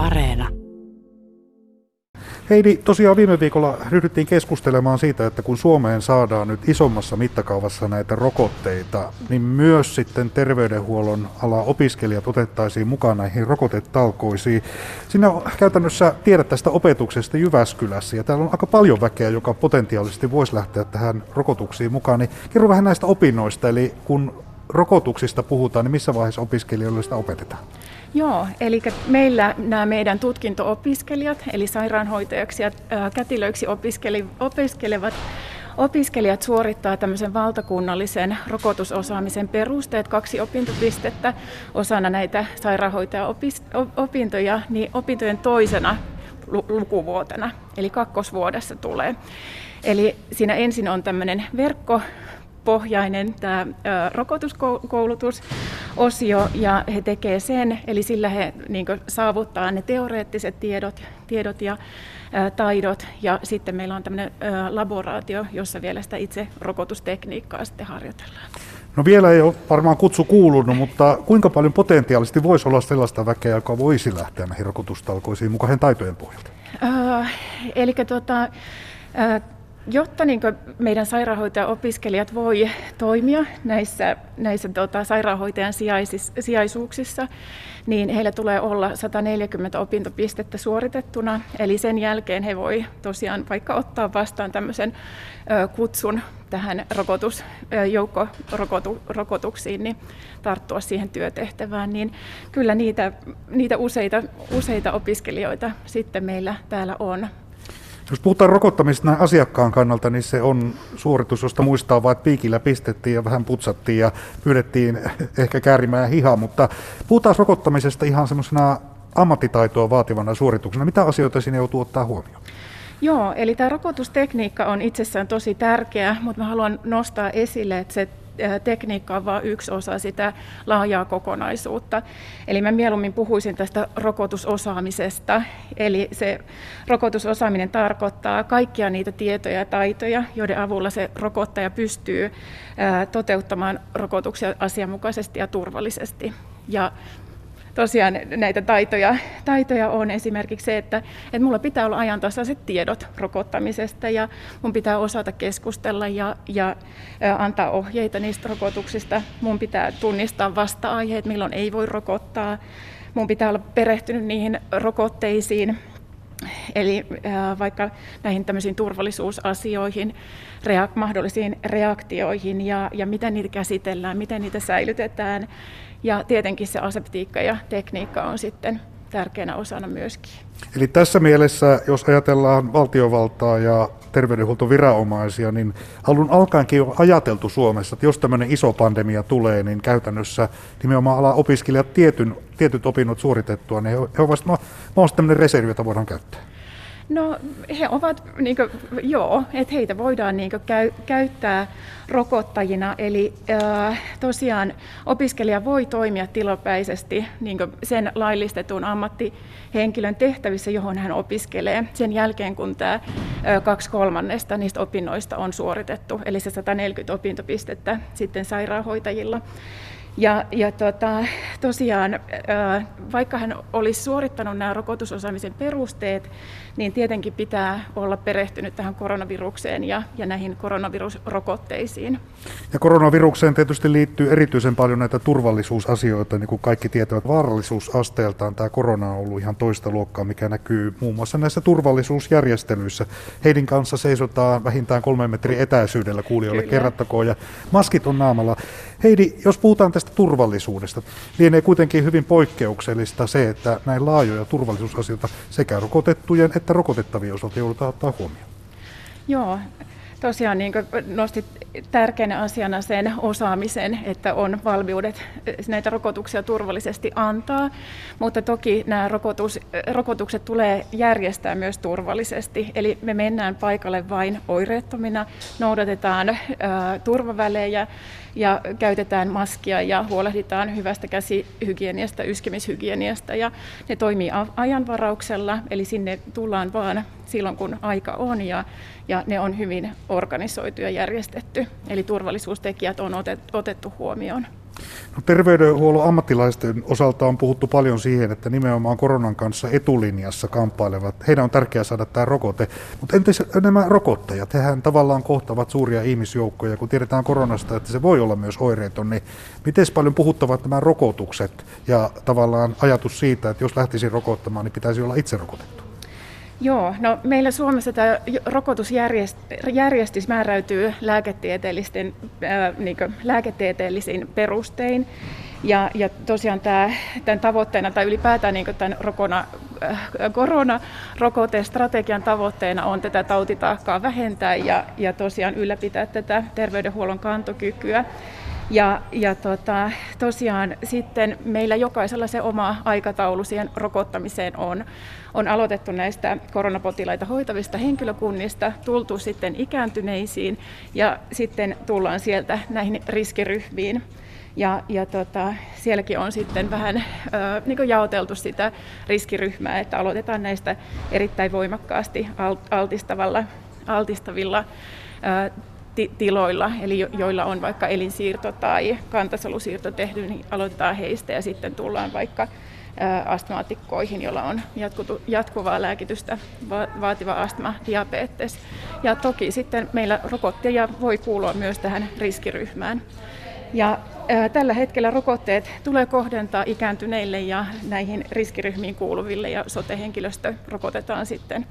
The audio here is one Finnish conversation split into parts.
Areena. Heidi, tosiaan viime viikolla ryhdyttiin keskustelemaan siitä, että kun Suomeen saadaan nyt isommassa mittakaavassa näitä rokotteita, niin myös sitten terveydenhuollon ala opiskelijat otettaisiin mukaan näihin rokotetalkoisiin. Sinä käytännössä tiedät tästä opetuksesta Jyväskylässä ja täällä on aika paljon väkeä, joka potentiaalisesti voisi lähteä tähän rokotuksiin mukaan. Niin kerro vähän näistä opinnoista, eli kun rokotuksista puhutaan, niin missä vaiheessa opiskelijoille sitä opetetaan? Joo, eli meillä nämä meidän tutkinto-opiskelijat, eli sairaanhoitajaksi ja kätilöiksi opiskelevat opiskelijat suorittaa tämmöisen valtakunnallisen rokotusosaamisen perusteet, kaksi opintopistettä osana näitä sairaanhoitaja-opintoja, niin opintojen toisena lukuvuotena, eli kakkosvuodessa tulee. Eli siinä ensin on tämmöinen verkko, pohjainen tämä rokotuskoulutusosio ja he tekevät sen, eli sillä he niin saavuttaa ne teoreettiset tiedot, tiedot ja ä, taidot ja sitten meillä on tämmöinen ä, laboraatio, jossa vielä sitä itse rokotustekniikkaa sitten harjoitellaan. No vielä ei ole varmaan kutsu kuulunut, mutta kuinka paljon potentiaalisesti voisi olla sellaista väkeä, joka voisi lähteä näihin rokotustalkoisiin mukaan taitojen pohjalta? Äh, eli tuota, äh, Jotta niin meidän sairaanhoitaja-opiskelijat voi toimia näissä, näissä tota, sairaanhoitajan sijaisis, sijaisuuksissa, niin heillä tulee olla 140 opintopistettä suoritettuna. Eli sen jälkeen he voi tosiaan vaikka ottaa vastaan tämmöisen ö, kutsun tähän rokotus, joukkorokotuksiin, niin tarttua siihen työtehtävään. Niin kyllä niitä, niitä useita, useita opiskelijoita sitten meillä täällä on. Jos puhutaan rokottamisesta näin asiakkaan kannalta, niin se on suoritus, josta muistaa vain, että piikillä pistettiin ja vähän putsattiin ja pyydettiin ehkä käärimään hihaa, mutta puhutaan rokottamisesta ihan semmoisena ammattitaitoa vaativana suorituksena. Mitä asioita sinne joutuu ottaa huomioon? Joo, eli tämä rokotustekniikka on itsessään tosi tärkeä, mutta mä haluan nostaa esille, että se tekniikka on vain yksi osa sitä laajaa kokonaisuutta. Eli mä mieluummin puhuisin tästä rokotusosaamisesta. Eli se rokotusosaaminen tarkoittaa kaikkia niitä tietoja ja taitoja, joiden avulla se rokottaja pystyy toteuttamaan rokotuksia asianmukaisesti ja turvallisesti. Ja tosiaan näitä taitoja, taitoja on esimerkiksi se, että, että mulla pitää olla ajantasaiset tiedot rokottamisesta ja mun pitää osata keskustella ja, ja antaa ohjeita niistä rokotuksista. Mun pitää tunnistaa vasta-aiheet, milloin ei voi rokottaa. Mun pitää olla perehtynyt niihin rokotteisiin, Eli vaikka näihin tämmöisiin turvallisuusasioihin, reak- mahdollisiin reaktioihin ja, ja miten niitä käsitellään, miten niitä säilytetään. Ja tietenkin se aseptiikka ja tekniikka on sitten tärkeänä osana myöskin. Eli tässä mielessä, jos ajatellaan valtiovaltaa ja terveydenhuoltoviranomaisia, niin alun alkaenkin on ajateltu Suomessa, että jos tämmöinen iso pandemia tulee, niin käytännössä nimenomaan ala opiskelijat tietyn, tietyt opinnot suoritettua, niin he ovat vasta tämmöinen reservi, jota voidaan käyttää. No he ovat, niin kuin, joo, että heitä voidaan niin kuin, käy, käyttää rokottajina. Eli äh, tosiaan opiskelija voi toimia tilapäisesti niin kuin sen laillistetun ammattihenkilön tehtävissä, johon hän opiskelee sen jälkeen, kun tämä äh, kaksi kolmannesta niistä opinnoista on suoritettu, eli se 140 opintopistettä sitten sairaanhoitajilla. Ja, ja tota, tosiaan, vaikka hän olisi suorittanut nämä rokotusosaamisen perusteet, niin tietenkin pitää olla perehtynyt tähän koronavirukseen ja, ja näihin koronavirusrokotteisiin. Ja koronavirukseen tietysti liittyy erityisen paljon näitä turvallisuusasioita, niin kuin kaikki tietävät vaarallisuusasteeltaan. Tämä korona on ollut ihan toista luokkaa, mikä näkyy muun muassa näissä turvallisuusjärjestelyissä. Heidin kanssa seisotaan vähintään kolmen metrin etäisyydellä kuulijoille kerrattakoon ja maskit on naamalla. Heidi, jos puhutaan tästä turvallisuudesta, lienee kuitenkin hyvin poikkeuksellista se, että näin laajoja turvallisuusasioita sekä rokotettujen että rokotettavien osalta joudutaan ottaa huomioon. Joo, tosiaan niin nostit tärkeänä asiana sen osaamisen, että on valmiudet näitä rokotuksia turvallisesti antaa, mutta toki nämä rokotus, rokotukset tulee järjestää myös turvallisesti. Eli me mennään paikalle vain oireettomina, noudatetaan ää, turvavälejä ja käytetään maskia ja huolehditaan hyvästä käsihygieniasta, yskemishygieniasta ja ne toimii ajanvarauksella, eli sinne tullaan vaan silloin kun aika on ja, ja ne on hyvin organisoitu ja järjestetty, eli turvallisuustekijät on otettu huomioon. No, terveydenhuollon ammattilaisten osalta on puhuttu paljon siihen, että nimenomaan koronan kanssa etulinjassa kamppailevat, heidän on tärkeää saada tämä rokote. Mutta entäs nämä rokottajat, hehän tavallaan kohtavat suuria ihmisjoukkoja, kun tiedetään koronasta, että se voi olla myös oireeton, niin miten paljon puhuttavat nämä rokotukset ja tavallaan ajatus siitä, että jos lähtisi rokottamaan, niin pitäisi olla itse rokotettu? Joo, no meillä Suomessa tämä rokotusjärjestys määräytyy lääketieteellisten, äh, niin lääketieteellisin perustein. Ja, ja tosiaan tämä, tämän tavoitteena tai ylipäätään niin tämän rokona, äh, koronarokotestrategian tavoitteena on tätä tautitaakkaa vähentää ja, ja tosiaan ylläpitää tätä terveydenhuollon kantokykyä. Ja, ja tota, tosiaan sitten meillä jokaisella se oma aikataulu siihen rokottamiseen on. On aloitettu näistä koronapotilaita hoitavista henkilökunnista, tultu sitten ikääntyneisiin ja sitten tullaan sieltä näihin riskiryhmiin. Ja, ja tota, sielläkin on sitten vähän ö, niin jaoteltu sitä riskiryhmää, että aloitetaan näistä erittäin voimakkaasti altistavalla, altistavilla ö, tiloilla, eli joilla on vaikka elinsiirto tai kantasolusiirto tehty, niin aloitetaan heistä ja sitten tullaan vaikka astmaatikkoihin, joilla on jatkuvaa lääkitystä vaativa astma, diabetes. Ja toki sitten meillä rokotteja voi kuulua myös tähän riskiryhmään. Ja tällä hetkellä rokotteet tulee kohdentaa ikääntyneille ja näihin riskiryhmiin kuuluville ja sote-henkilöstö rokotetaan sitten,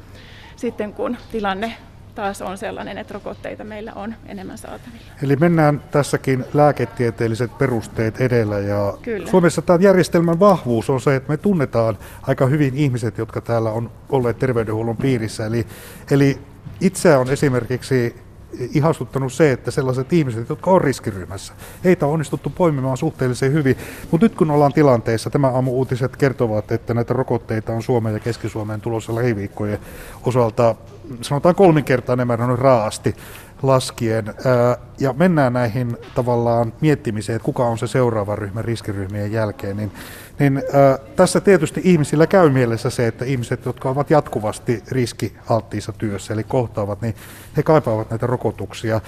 sitten kun tilanne taas on sellainen, että rokotteita meillä on enemmän saatavilla. Eli mennään tässäkin lääketieteelliset perusteet edellä. Ja Kyllä. Suomessa tämä järjestelmän vahvuus on se, että me tunnetaan aika hyvin ihmiset, jotka täällä on olleet terveydenhuollon piirissä. Eli, eli itse on esimerkiksi ihastuttanut se, että sellaiset ihmiset, jotka on riskiryhmässä, heitä on onnistuttu poimimaan suhteellisen hyvin. Mutta nyt kun ollaan tilanteessa, tämä aamu uutiset kertovat, että näitä rokotteita on Suomeen ja Keski-Suomeen tulossa lähiviikkojen osalta, sanotaan kolminkertainen määrä noin raasti laskien. Ja mennään näihin tavallaan miettimiseen, että kuka on se seuraava ryhmä riskiryhmien jälkeen, niin, niin tässä tietysti ihmisillä käy mielessä se, että ihmiset, jotka ovat jatkuvasti riskialttiissa työssä, eli kohtaavat, niin he kaipaavat näitä rokotuksia.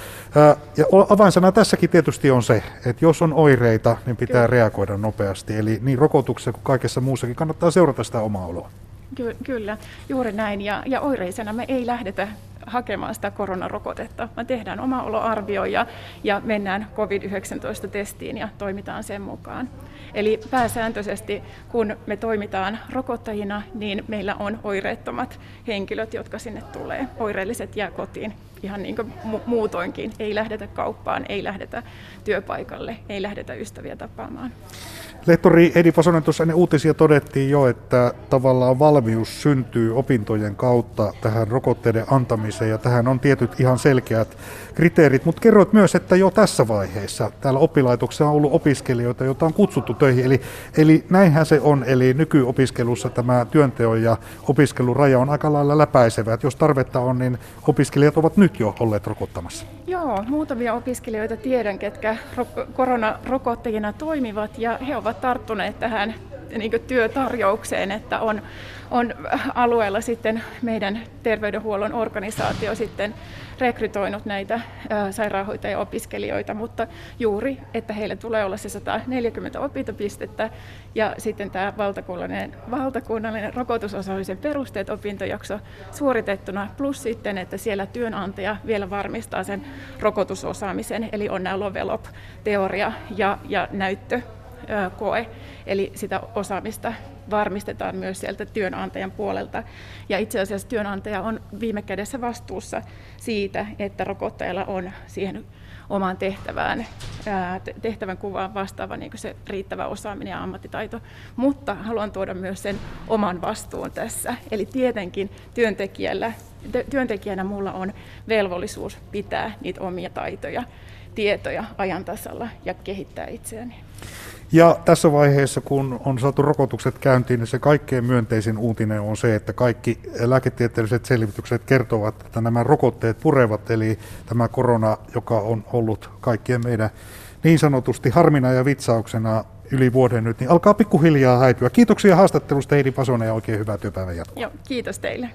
Ja avainsana tässäkin tietysti on se, että jos on oireita, niin pitää Kyllä. reagoida nopeasti. Eli niin rokotuksessa kuin kaikessa muussakin kannattaa seurata sitä omaa oloa. Ky- kyllä, juuri näin. Ja, ja oireisena me ei lähdetä hakemaan sitä koronarokotetta. Me tehdään oma oloarvio ja, ja mennään COVID-19-testiin ja toimitaan sen mukaan. Eli pääsääntöisesti, kun me toimitaan rokottajina, niin meillä on oireettomat henkilöt, jotka sinne tulee. Oireelliset jää kotiin ihan niin kuin mu- muutoinkin. Ei lähdetä kauppaan, ei lähdetä työpaikalle, ei lähdetä ystäviä tapaamaan. Lehtori Edi Pasonen tuossa ennen uutisia todettiin jo, että tavallaan valmius syntyy opintojen kautta tähän rokotteiden antamiseen ja tähän on tietyt ihan selkeät kriteerit, mutta kerroit myös, että jo tässä vaiheessa täällä oppilaitoksessa on ollut opiskelijoita, joita on kutsuttu töihin, eli, eli näinhän se on, eli nykyopiskelussa tämä työnteon ja opiskelun raja on aika lailla läpäisevä, että jos tarvetta on, niin opiskelijat ovat nyt jo olleet rokottamassa. Joo, muutamia opiskelijoita tiedän, ketkä koronarokottajina toimivat ja he ovat tarttuneet tähän niin työtarjoukseen, että on, on alueella sitten meidän terveydenhuollon organisaatio sitten rekrytoinut näitä sairaanhoitaja-opiskelijoita, mutta juuri, että heille tulee olla se 140 opintopistettä ja sitten tämä valtakunnallinen, valtakunnallinen rokotusosallisen perusteet opintojakso suoritettuna, plus sitten, että siellä työnantaja vielä varmistaa sen rokotusosaamisen, eli on nämä Lovelop, teoria ja, ja näyttö koe, eli sitä osaamista varmistetaan myös sieltä työnantajan puolelta. Ja itse asiassa työnantaja on viime kädessä vastuussa siitä, että rokottajalla on siihen omaan tehtävään, tehtävän kuvaan vastaava niin se riittävä osaaminen ja ammattitaito. Mutta haluan tuoda myös sen oman vastuun tässä. Eli tietenkin työntekijällä, työntekijänä mulla on velvollisuus pitää niitä omia taitoja, tietoja ajan tasalla ja kehittää itseäni. Ja tässä vaiheessa, kun on saatu rokotukset käyntiin, niin se kaikkein myönteisin uutinen on se, että kaikki lääketieteelliset selvitykset kertovat, että nämä rokotteet purevat, eli tämä korona, joka on ollut kaikkien meidän niin sanotusti harmina ja vitsauksena yli vuoden nyt, niin alkaa pikkuhiljaa häipyä. Kiitoksia haastattelusta Heidi Pasonen ja oikein hyvää työpäivän jatkoa. Joo, kiitos teille.